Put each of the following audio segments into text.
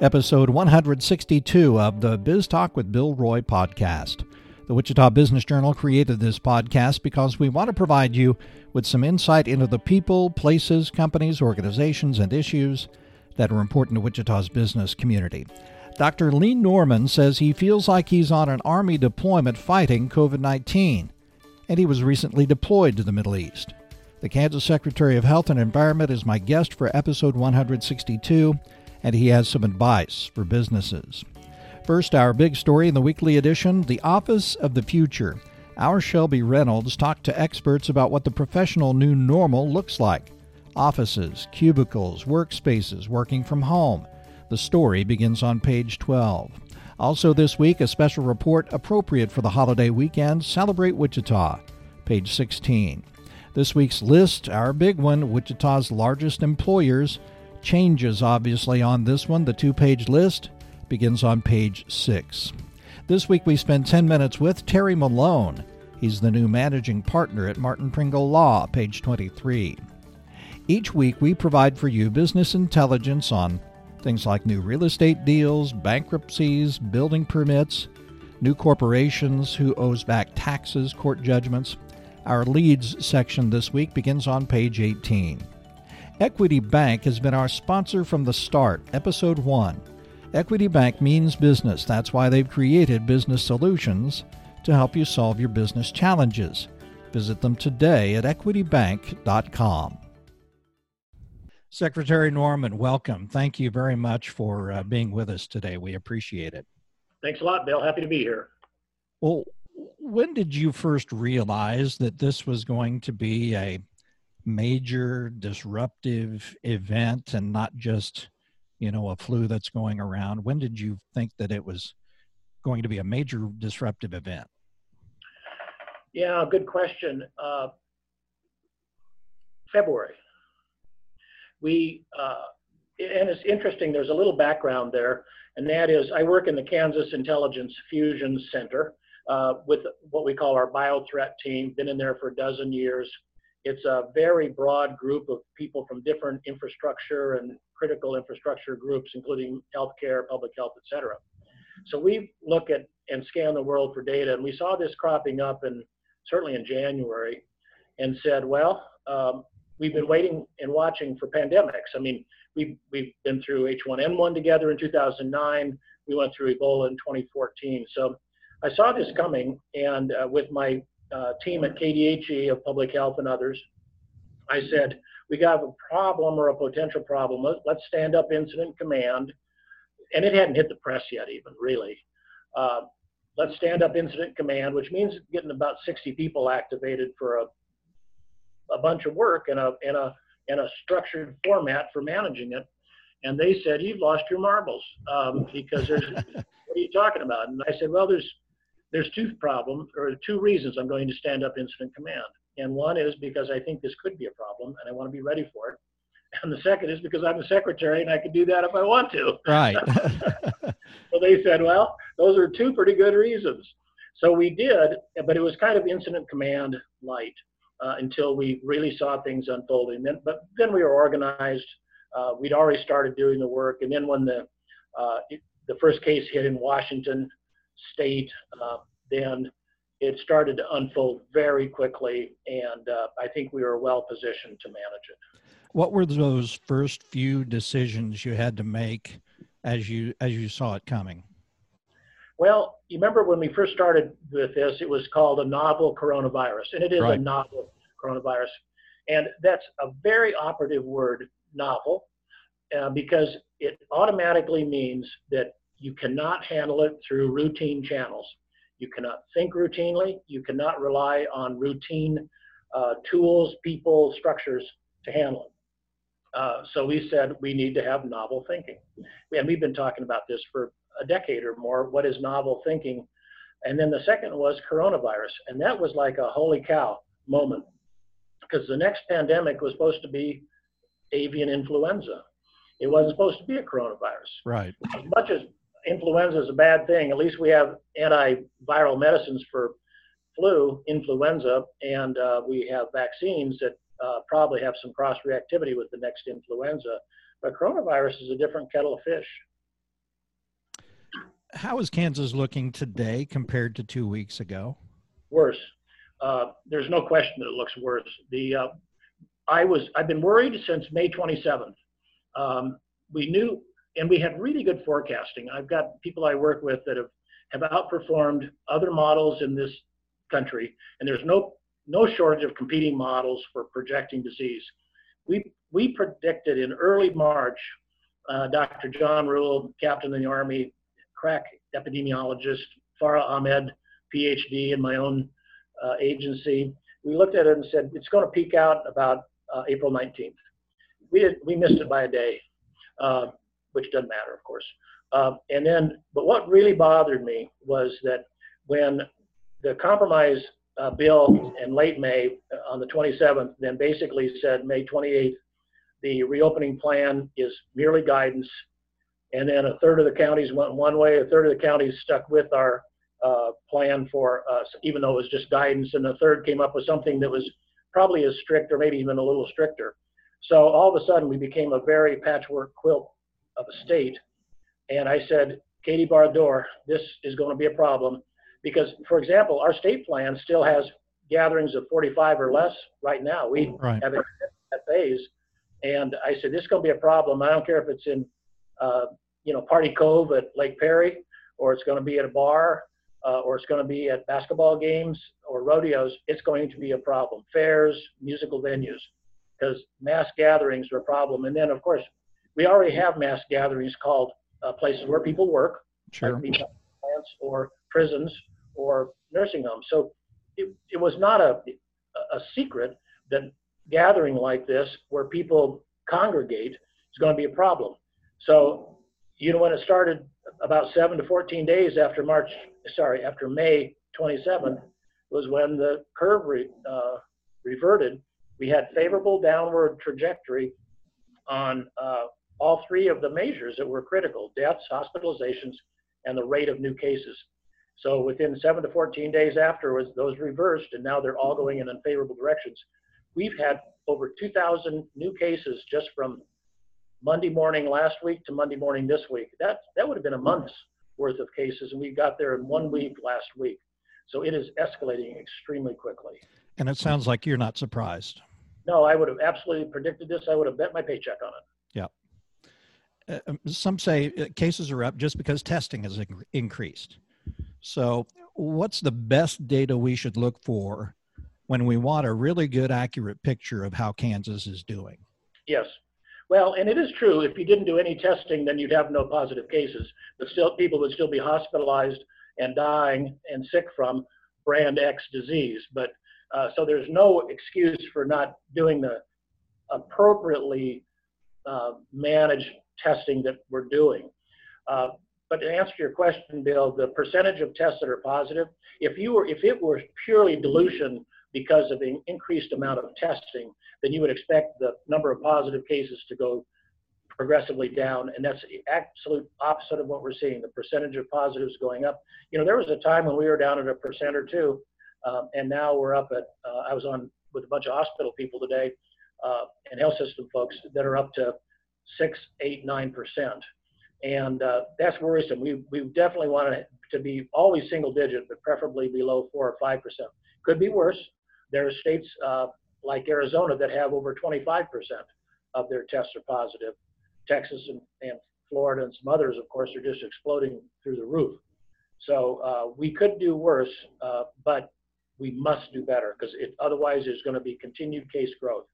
episode 162 of the Biz Talk with Bill Roy podcast. The Wichita Business Journal created this podcast because we want to provide you with some insight into the people, places, companies, organizations, and issues that are important to Wichita's business community. Dr. Lee Norman says he feels like he's on an Army deployment fighting COVID 19, and he was recently deployed to the Middle East. The Kansas Secretary of Health and Environment is my guest for episode 162 and he has some advice for businesses. First, our big story in the weekly edition The Office of the Future. Our Shelby Reynolds talked to experts about what the professional new normal looks like offices, cubicles, workspaces, working from home. The story begins on page 12. Also, this week, a special report appropriate for the holiday weekend Celebrate Wichita, page 16. This week's list, our big one Wichita's largest employers changes, obviously, on this one. The two page list begins on page 6. This week we spend 10 minutes with Terry Malone. He's the new managing partner at Martin Pringle Law, page 23. Each week we provide for you business intelligence on things like new real estate deals, bankruptcies, building permits, new corporations, who owes back taxes, court judgments. Our leads section this week begins on page 18. Equity Bank has been our sponsor from the start, episode 1. Equity Bank means business. That's why they've created business solutions to help you solve your business challenges. Visit them today at equitybank.com. Secretary Norman, welcome. Thank you very much for uh, being with us today. We appreciate it. Thanks a lot, Bill. Happy to be here. Well, when did you first realize that this was going to be a major disruptive event and not just you know a flu that's going around when did you think that it was going to be a major disruptive event? Yeah good question. Uh, february. We uh, and it's interesting there's a little background there and that is i work in the kansas intelligence fusion center uh, with what we call our biothreat team been in there for a dozen years it's a very broad group of people from different infrastructure and critical infrastructure groups, including healthcare, public health, et cetera. So we look at and scan the world for data, and we saw this cropping up, and certainly in January, and said, well, um, we've been waiting and watching for pandemics. I mean, we've, we've been through H1N1 together in 2009. We went through Ebola in 2014. So I saw this coming, and uh, with my uh, team at KDHE of Public Health and others, I said, we got a problem or a potential problem. Let's stand up incident command. And it hadn't hit the press yet, even really. Uh, let's stand up incident command, which means getting about 60 people activated for a, a bunch of work in a, and, a, and a structured format for managing it. And they said, You've lost your marbles um, because there's, what are you talking about? And I said, Well, there's there's two problems or two reasons I'm going to stand up incident command. And one is because I think this could be a problem and I want to be ready for it. And the second is because I'm a secretary and I can do that if I want to. Right. so they said, well, those are two pretty good reasons. So we did, but it was kind of incident command light uh, until we really saw things unfolding. Then, but then we were organized. Uh, we'd already started doing the work. And then when the uh, it, the first case hit in Washington, state, uh, then it started to unfold very quickly, and uh, I think we were well positioned to manage it. What were those first few decisions you had to make as you as you saw it coming? Well, you remember when we first started with this, it was called a novel coronavirus, and it is right. a novel coronavirus, and that's a very operative word, novel, uh, because it automatically means that you cannot handle it through routine channels. You cannot think routinely. You cannot rely on routine uh, tools, people, structures to handle it. Uh, so we said we need to have novel thinking. And we've been talking about this for a decade or more. What is novel thinking? And then the second was coronavirus. And that was like a holy cow moment because the next pandemic was supposed to be avian influenza. It wasn't supposed to be a coronavirus. Right. As much as influenza is a bad thing. At least we have antiviral medicines for flu, influenza, and uh, we have vaccines that uh, probably have some cross reactivity with the next influenza. But coronavirus is a different kettle of fish. how is Kansas looking today compared to two weeks ago? Worse. Uh, there's no question that it looks worse. The uh, I was I've been worried since May 27th. Um, we knew, and we had really good forecasting. I've got people I work with that have have outperformed other models in this country, and there's no no shortage of competing models for projecting disease. We we predicted in early March. Uh, Dr. John Rule, captain in the Army, crack epidemiologist, Farah Ahmed, PhD, in my own uh, agency. We looked at it and said it's going to peak out about uh, April 19th. We did, we missed it by a day, uh, which doesn't matter, of course. Um, and then, but what really bothered me was that when the compromise uh, bill in late May uh, on the 27th then basically said May 28th, the reopening plan is merely guidance. And then a third of the counties went one way, a third of the counties stuck with our uh, plan for us, even though it was just guidance, and a third came up with something that was probably as strict or maybe even a little stricter. So all of a sudden, we became a very patchwork quilt of a state. And I said, Katie Bar-Door, this is going to be a problem because, for example, our state plan still has gatherings of 45 or less right now. We right. have that phase. And I said, this is going to be a problem. I don't care if it's in, uh, you know, Party Cove at Lake Perry, or it's going to be at a bar, uh, or it's going to be at basketball games or rodeos. It's going to be a problem. Fairs, musical venues, because mass gatherings are a problem. And then, of course, we already have mass gatherings called uh, places where people work, sure. like plants or prisons or nursing homes. So it, it was not a, a secret that gathering like this, where people congregate, is going to be a problem. So, you know, when it started about seven to 14 days after March, sorry, after May 27th, was when the curve re, uh, reverted. We had favorable downward trajectory on uh, all three of the measures that were critical deaths, hospitalizations, and the rate of new cases. So within seven to 14 days afterwards, those reversed, and now they're all going in unfavorable directions. We've had over 2,000 new cases just from Monday morning last week to Monday morning this week. That that would have been a month's worth of cases, and we got there in one week last week. So it is escalating extremely quickly. And it sounds like you're not surprised. No, I would have absolutely predicted this. I would have bet my paycheck on it. Yeah. Uh, um, some say uh, cases are up just because testing has increased. So, what's the best data we should look for when we want a really good, accurate picture of how Kansas is doing? Yes. Well, and it is true. If you didn't do any testing, then you'd have no positive cases, but still, people would still be hospitalized and dying and sick from brand X disease. But uh, so there's no excuse for not doing the appropriately uh, managed testing that we're doing. Uh, but to answer your question, Bill, the percentage of tests that are positive, if you were, if it were purely dilution because of the increased amount of testing, then you would expect the number of positive cases to go progressively down, and that's the absolute opposite of what we're seeing. The percentage of positives going up. You know, there was a time when we were down at a percent or two, um, and now we're up at. Uh, I was on with a bunch of hospital people today, uh, and health system folks that are up to six, eight, nine percent, and uh, that's worrisome. We we definitely want it to be always single digit, but preferably below four or five percent. Could be worse. There are states uh, like Arizona that have over 25 percent of their tests are positive. Texas and, and Florida and some others, of course, are just exploding through the roof. So uh, we could do worse, uh, but we must do better because otherwise there's going to be continued case growth.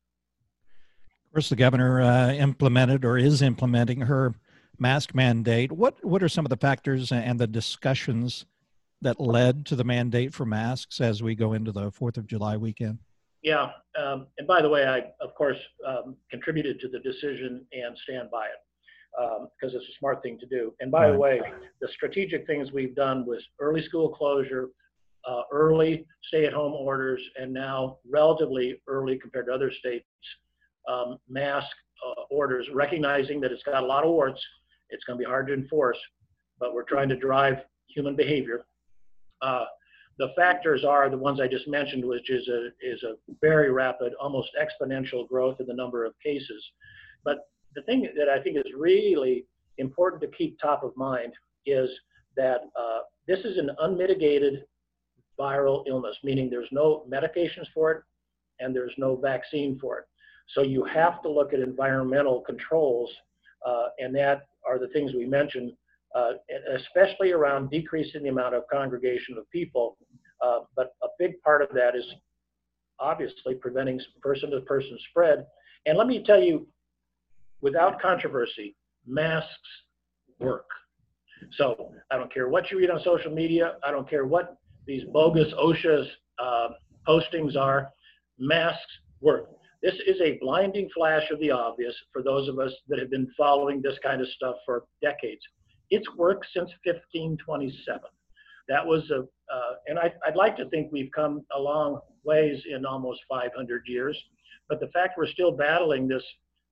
Of course, the governor uh, implemented or is implementing her mask mandate. What what are some of the factors and the discussions that led to the mandate for masks as we go into the Fourth of July weekend? Yeah, um, and by the way, I of course um, contributed to the decision and stand by it because um, it's a smart thing to do. And by right. the way, the strategic things we've done was early school closure, uh, early stay-at-home orders, and now relatively early compared to other states, um, mask uh, orders, recognizing that it's got a lot of warts. It's going to be hard to enforce, but we're trying to drive human behavior. Uh, the factors are the ones I just mentioned, which is a, is a very rapid, almost exponential growth in the number of cases. But the thing that I think is really important to keep top of mind is that uh, this is an unmitigated viral illness, meaning there's no medications for it and there's no vaccine for it. So you have to look at environmental controls, uh, and that are the things we mentioned, uh, especially around decreasing the amount of congregation of people. Uh, but a big part of that is obviously preventing person-to-person spread. And let me tell you, without controversy, masks work. So I don't care what you read on social media. I don't care what these bogus OSHA uh, postings are. Masks work. This is a blinding flash of the obvious for those of us that have been following this kind of stuff for decades. It's worked since 1527. That was a, uh, and I, would like to think we've come a long ways in almost 500 years, but the fact we're still battling this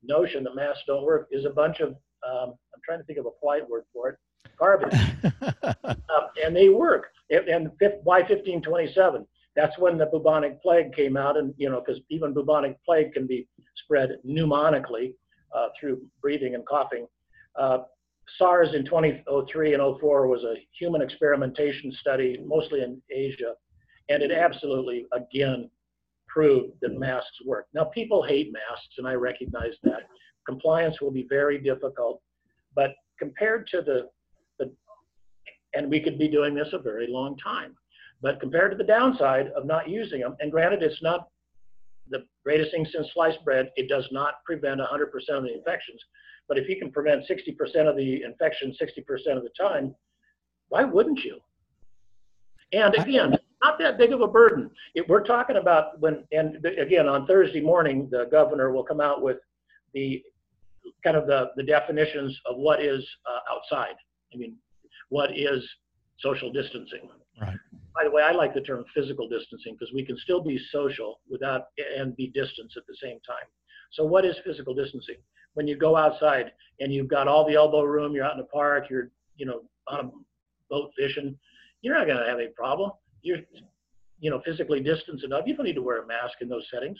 notion that masks don't work is a bunch of, um, I'm trying to think of a polite word for it, garbage. uh, and they work. And why 1527? That's when the bubonic plague came out, and you know, because even bubonic plague can be spread pneumonically uh, through breathing and coughing. Uh, SARS in 2003 and 04 was a human experimentation study, mostly in Asia, and it absolutely, again, proved that masks work. Now, people hate masks, and I recognize that. Compliance will be very difficult, but compared to the, the and we could be doing this a very long time. But compared to the downside of not using them, and granted, it's not the greatest thing since sliced bread, it does not prevent 100% of the infections. But if you can prevent 60% of the infection 60% of the time, why wouldn't you? And again, not that big of a burden. If we're talking about when, and again, on Thursday morning, the governor will come out with the kind of the, the definitions of what is uh, outside. I mean, what is social distancing? Right by the way, I like the term physical distancing because we can still be social without and be distanced at the same time. So what is physical distancing? When you go outside and you've got all the elbow room, you're out in the park, you're you know on a boat fishing, you're not going to have a problem. You're you know physically distanced enough. You don't need to wear a mask in those settings.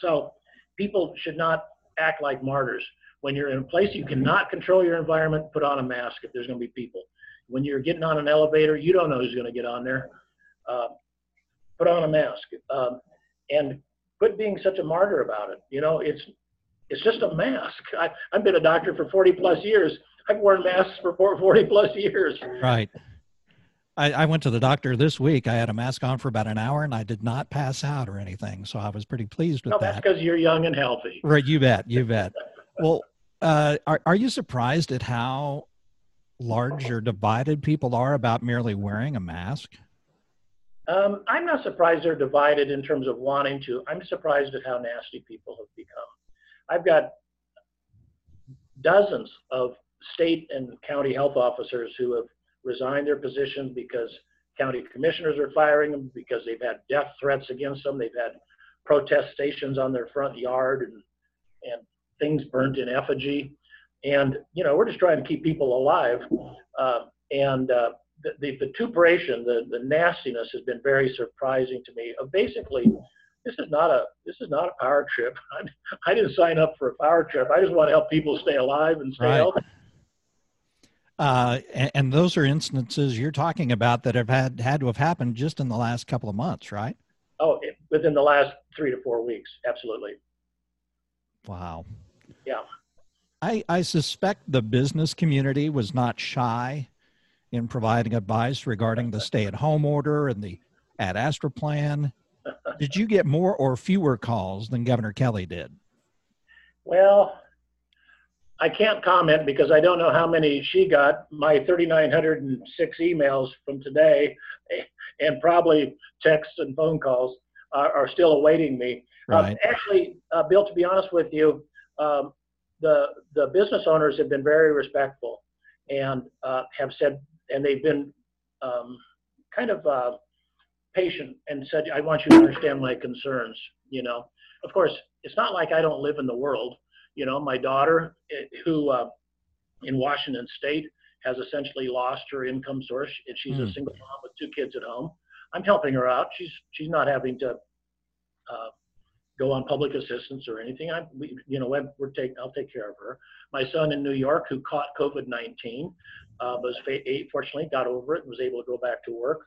So people should not act like martyrs. When you're in a place you cannot control your environment, put on a mask if there's going to be people. When you're getting on an elevator, you don't know who's going to get on there. Uh, put on a mask um, and quit being such a martyr about it. You know, it's it's just a mask. I, I've been a doctor for 40 plus years. I've worn masks for 40 plus years. Right. I, I, went to the doctor this week. I had a mask on for about an hour and I did not pass out or anything. So I was pretty pleased with no, that. That's because you're young and healthy. Right. You bet. You bet. well, uh, are, are you surprised at how large or divided people are about merely wearing a mask? Um, I'm not surprised they're divided in terms of wanting to. I'm surprised at how nasty people have become. I've got dozens of state and county health officers who have resigned their positions because county commissioners are firing them because they've had death threats against them. They've had protest stations on their front yard and, and things burnt in effigy. And, you know, we're just trying to keep people alive. Uh, and uh, the, the vituperation, the, the nastiness has been very surprising to me. Of basically, this is not a this is not a power trip. I, I didn't sign up for a power trip. I just want to help people stay alive and stay right. healthy. Uh, and, and, those are instances you're talking about that have had had to have happened just in the last couple of months, right? Oh, within the last three to four weeks, absolutely. Wow. Yeah. I, I suspect the business community was not shy in providing advice regarding the stay at home order and the ad astra plan. Did you get more or fewer calls than Governor Kelly did? Well, I can't comment because I don't know how many she got. My 3,906 emails from today and probably texts and phone calls are, are still awaiting me. Um, actually, uh, Bill, to be honest with you, um, the the business owners have been very respectful and uh, have said, and they've been um, kind of uh, patient and said, "I want you to understand my concerns." You know, of course, it's not like I don't live in the world. You know, my daughter, eh, who uh, in Washington State has essentially lost her income source, and she's mm. a hmm. single mom with two kids at home. I'm helping her out. She's she's not having to uh, go on public assistance or anything, I, we, you know, we're take, I'll take care of her. My son in New York, who caught COVID-19, uh, was fortunately got over it and was able to go back to work.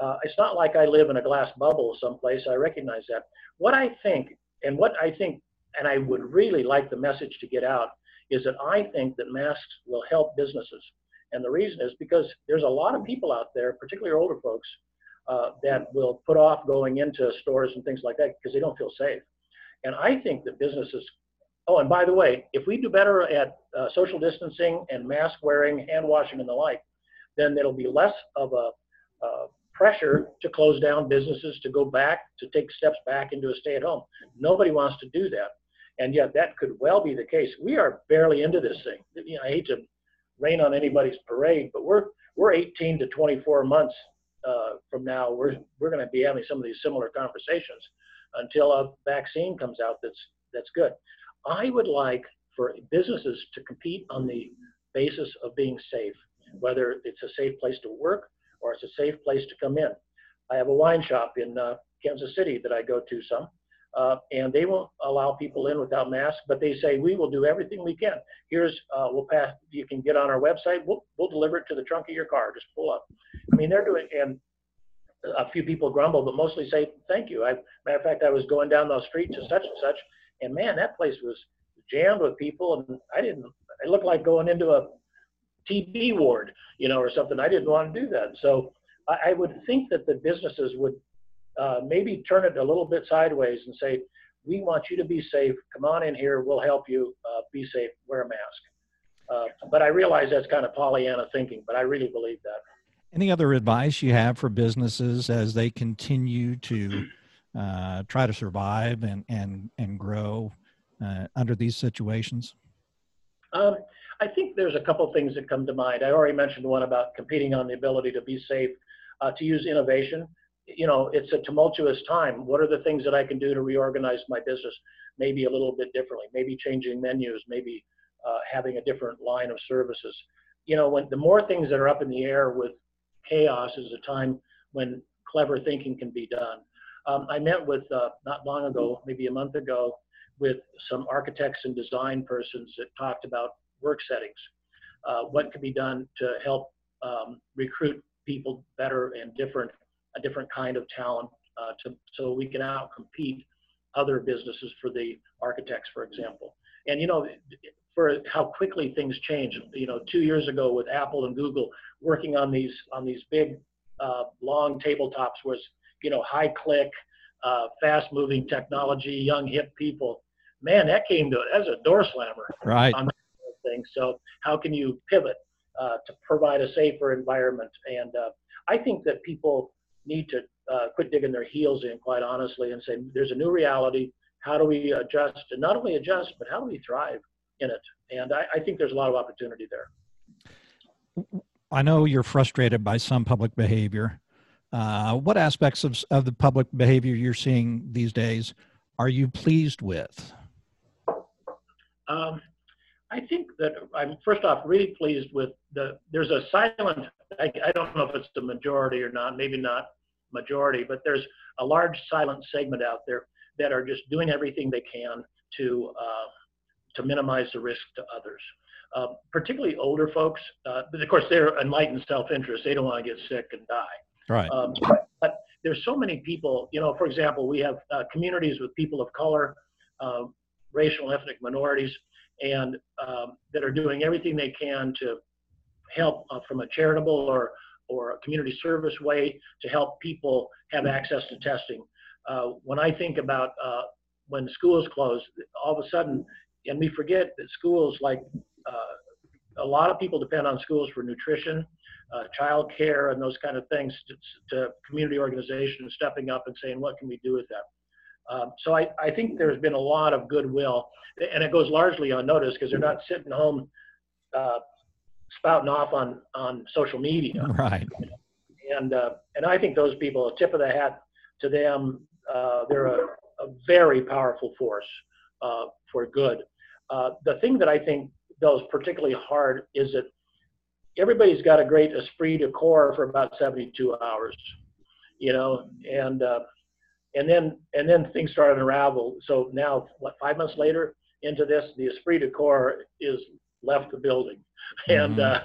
Uh, it's not like I live in a glass bubble someplace. I recognize that. What I think, and what I think, and I would really like the message to get out, is that I think that masks will help businesses. And the reason is because there's a lot of people out there, particularly older folks, uh, that will put off going into stores and things like that because they don't feel safe. And I think that businesses, oh, and by the way, if we do better at uh, social distancing and mask wearing, hand washing, and the like, then there'll be less of a uh, pressure to close down businesses, to go back, to take steps back into a stay at home. Nobody wants to do that. And yet that could well be the case. We are barely into this thing. You know, I hate to rain on anybody's parade, but we're we're 18 to 24 months uh, from now. We're we're going to be having some of these similar conversations until a vaccine comes out that's that's good. I would like for businesses to compete on the basis of being safe, whether it's a safe place to work or it's a safe place to come in. I have a wine shop in uh, Kansas City that I go to some, uh, and they won't allow people in without masks, but they say we will do everything we can. Here's uh, we'll pass. You can get on our website. We'll we'll deliver it to the trunk of your car. Just pull up. I mean, they're doing and a few people grumble, but mostly say thank you. I, matter of fact, I was going down the street to such and such, and man, that place was jammed with people, and I didn't. It looked like going into a TB ward, you know, or something. I didn't want to do that. So I, I would think that the businesses would uh, maybe turn it a little bit sideways and say, we want you to be safe. Come on in here. We'll help you uh, be safe. Wear a mask. Uh, but I realize that's kind of Pollyanna thinking, but I really believe that. Any other advice you have for businesses as they continue to uh, try to survive and and and grow uh, under these situations? Um, I think there's a couple things that come to mind. I already mentioned one about competing on the ability to be safe, uh, to use innovation. You know, it's a tumultuous time. What are the things that I can do to reorganize my business maybe a little bit differently? Maybe changing menus, maybe uh, having a different line of services. You know, when the more things that are up in the air with chaos is a time when clever thinking can be done. Um, I met with, uh, not long ago, maybe a month ago, with some architects and design persons that talked about work settings. Uh, what can be done to help um, recruit people better and different, a different kind of talent uh, to, so we can outcompete other businesses for the architects, for example. And you know, for how quickly things change. You know, two years ago with Apple and Google working on these on these big uh, long tabletops was you know high click, uh, fast moving technology, young hip people. Man, that came to as a door slammer. Right. On things. So how can you pivot uh, to provide a safer environment? And uh, I think that people need to uh, quit digging their heels in, quite honestly, and say there's a new reality. How do we adjust? And not only adjust, but how do we thrive? in it. And I, I think there's a lot of opportunity there. I know you're frustrated by some public behavior. Uh, what aspects of, of the public behavior you're seeing these days are you pleased with? Um, I think that I'm first off really pleased with the. There's a silent. I, I, don't know if it's the majority or not. Maybe not majority, but there's a large silent segment out there that are just doing everything they can to uh, to minimize the risk to others. Uh, particularly older folks, uh, but of course they're enlightened self-interest. They don't want to get sick and die. Right. Um, but, but, there's so many people. You know, for example, we have uh, communities with people of color, um, racial ethnic minorities, and um, that are doing everything they can to help uh, from a charitable or or a community service way to help people have access to testing. Uh, when I think about uh, when schools close, all of a sudden and we forget that schools like uh, a lot of people depend on schools for nutrition, uh, child care, and those kind of things to, to, community organizations stepping up and saying, what can we do with that? Um, so I, I think there's been a lot of goodwill, and it goes largely unnoticed because they're not sitting home uh, spouting off on, on social media. Right. And, uh, and I think those people, a tip of the hat to them, uh, they're a, a, very powerful force uh, for good. Uh, the thing that I think goes particularly hard is that everybody's got a great esprit de corps for about 72 hours, you know, and uh, and then and then things started to unravel. So now, what five months later into this, the esprit de corps is left the building, and Mhm. uh,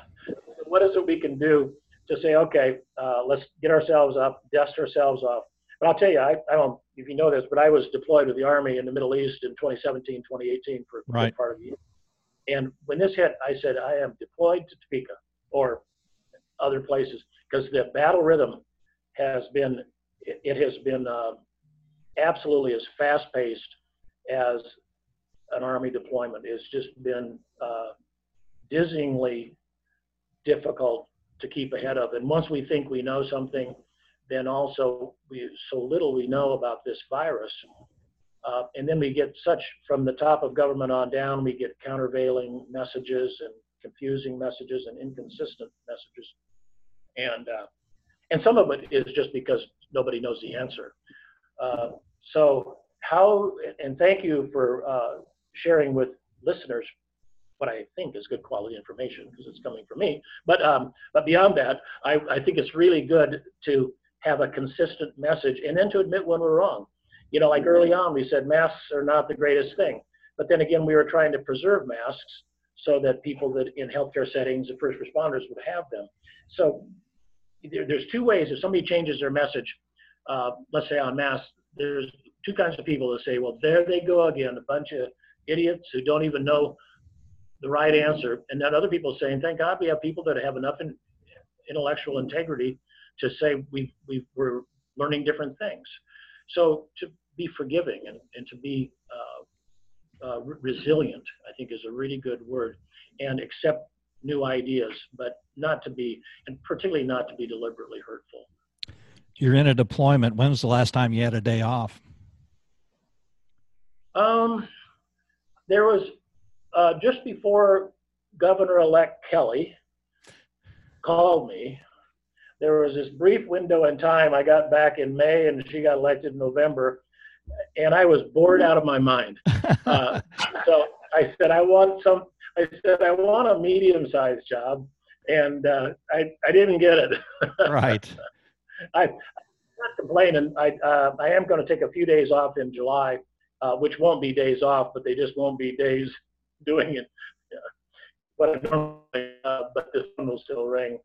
what is it we can do to say, okay, uh, let's get ourselves up, dust ourselves off. But I'll tell you, I, I don't if you know this, but I was deployed with the Army in the Middle East in 2017, 2018 for a good Right. part of the year. And when this hit, I said, I am deployed to Topeka or other places because the battle rhythm has been, it, it has been uh, absolutely as fast paced as an Army deployment. It's just been uh, dizzyingly difficult to keep ahead of. And once we think we know something, then also we so little we know about this virus. Uh, and then we get such from the top of government on down, we get countervailing messages and confusing messages and inconsistent messages. And uh, and some of it is just because nobody knows the answer. Uh, so how and thank you for uh, sharing with listeners what I think is good quality information because it's coming from me. But um, but beyond that, I, I think it's really good to have a consistent message and then to admit when we're wrong. You know, like early on, we said masks are not the greatest thing, but then again, we were trying to preserve masks so that people that in healthcare settings and first responders would have them. So there, there's two ways. If somebody changes their message, uh, let's say on masks, there's two kinds of people that say, well, there they go again, a bunch of idiots who don't even know the right answer. And then other people saying, thank God we have people that have enough in, intellectual integrity to say we we we're learning different things. So to be forgiving and, and to be uh, uh, re- resilient, I think is a really good word, and accept new ideas, but not to be, and particularly not to be deliberately hurtful. You're in a deployment. When was the last time you had a day off? Um, there was uh, just before Governor-elect Kelly called me. There was this brief window in time. I got back in May, and she got elected in November, and I was bored out of my mind. Uh, so I said, I want some. I said, I want a medium-sized job, and uh, I I didn't get it. right. I, I'm not complaining. I, uh, I am going to take a few days off in July, uh, which won't be days off, but they just won't be days doing it. What I normally, uh, but this one will still ring.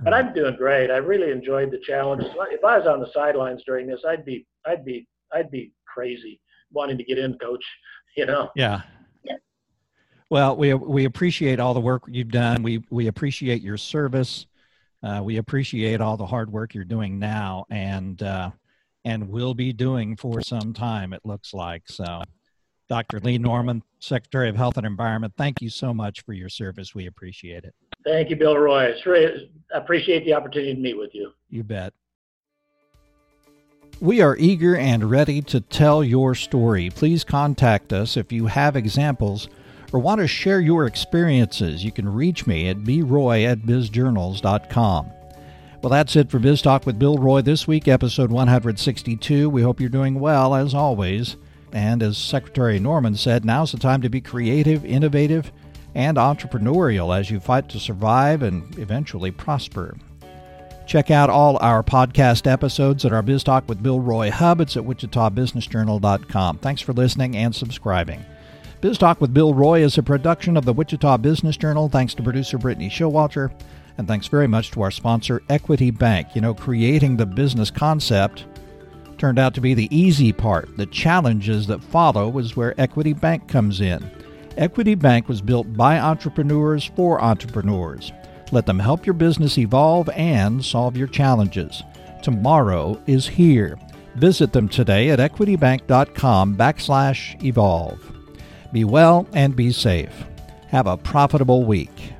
But I'm doing great. I really enjoyed the challenge. If I was on the sidelines during this, I'd be, I'd be, I'd be crazy wanting to get in, coach. You know. Yeah. Yeah. Well, we we appreciate all the work you've done. We we appreciate your service. Uh, we appreciate all the hard work you're doing now, and uh, and will be doing for some time. It looks like so. Dr. Lee Norman, Secretary of Health and Environment, thank you so much for your service. We appreciate it. Thank you, Bill Roy. Really, I appreciate the opportunity to meet with you. You bet. We are eager and ready to tell your story. Please contact us if you have examples or want to share your experiences. You can reach me at broy at bizjournals.com. Well, that's it for Biz Talk with Bill Roy this week, episode 162. We hope you're doing well, as always. And as Secretary Norman said, now's the time to be creative, innovative, and entrepreneurial as you fight to survive and eventually prosper. Check out all our podcast episodes at our Biz Talk with Bill Roy hub. It's at wichitabusinessjournal.com. Thanks for listening and subscribing. Biz Talk with Bill Roy is a production of the Wichita Business Journal. Thanks to producer Brittany Showalter. And thanks very much to our sponsor, Equity Bank. You know, creating the business concept turned out to be the easy part. The challenges that follow is where Equity Bank comes in. Equity Bank was built by entrepreneurs for entrepreneurs. Let them help your business evolve and solve your challenges. Tomorrow is here. Visit them today at equitybank.com backslash evolve. Be well and be safe. Have a profitable week.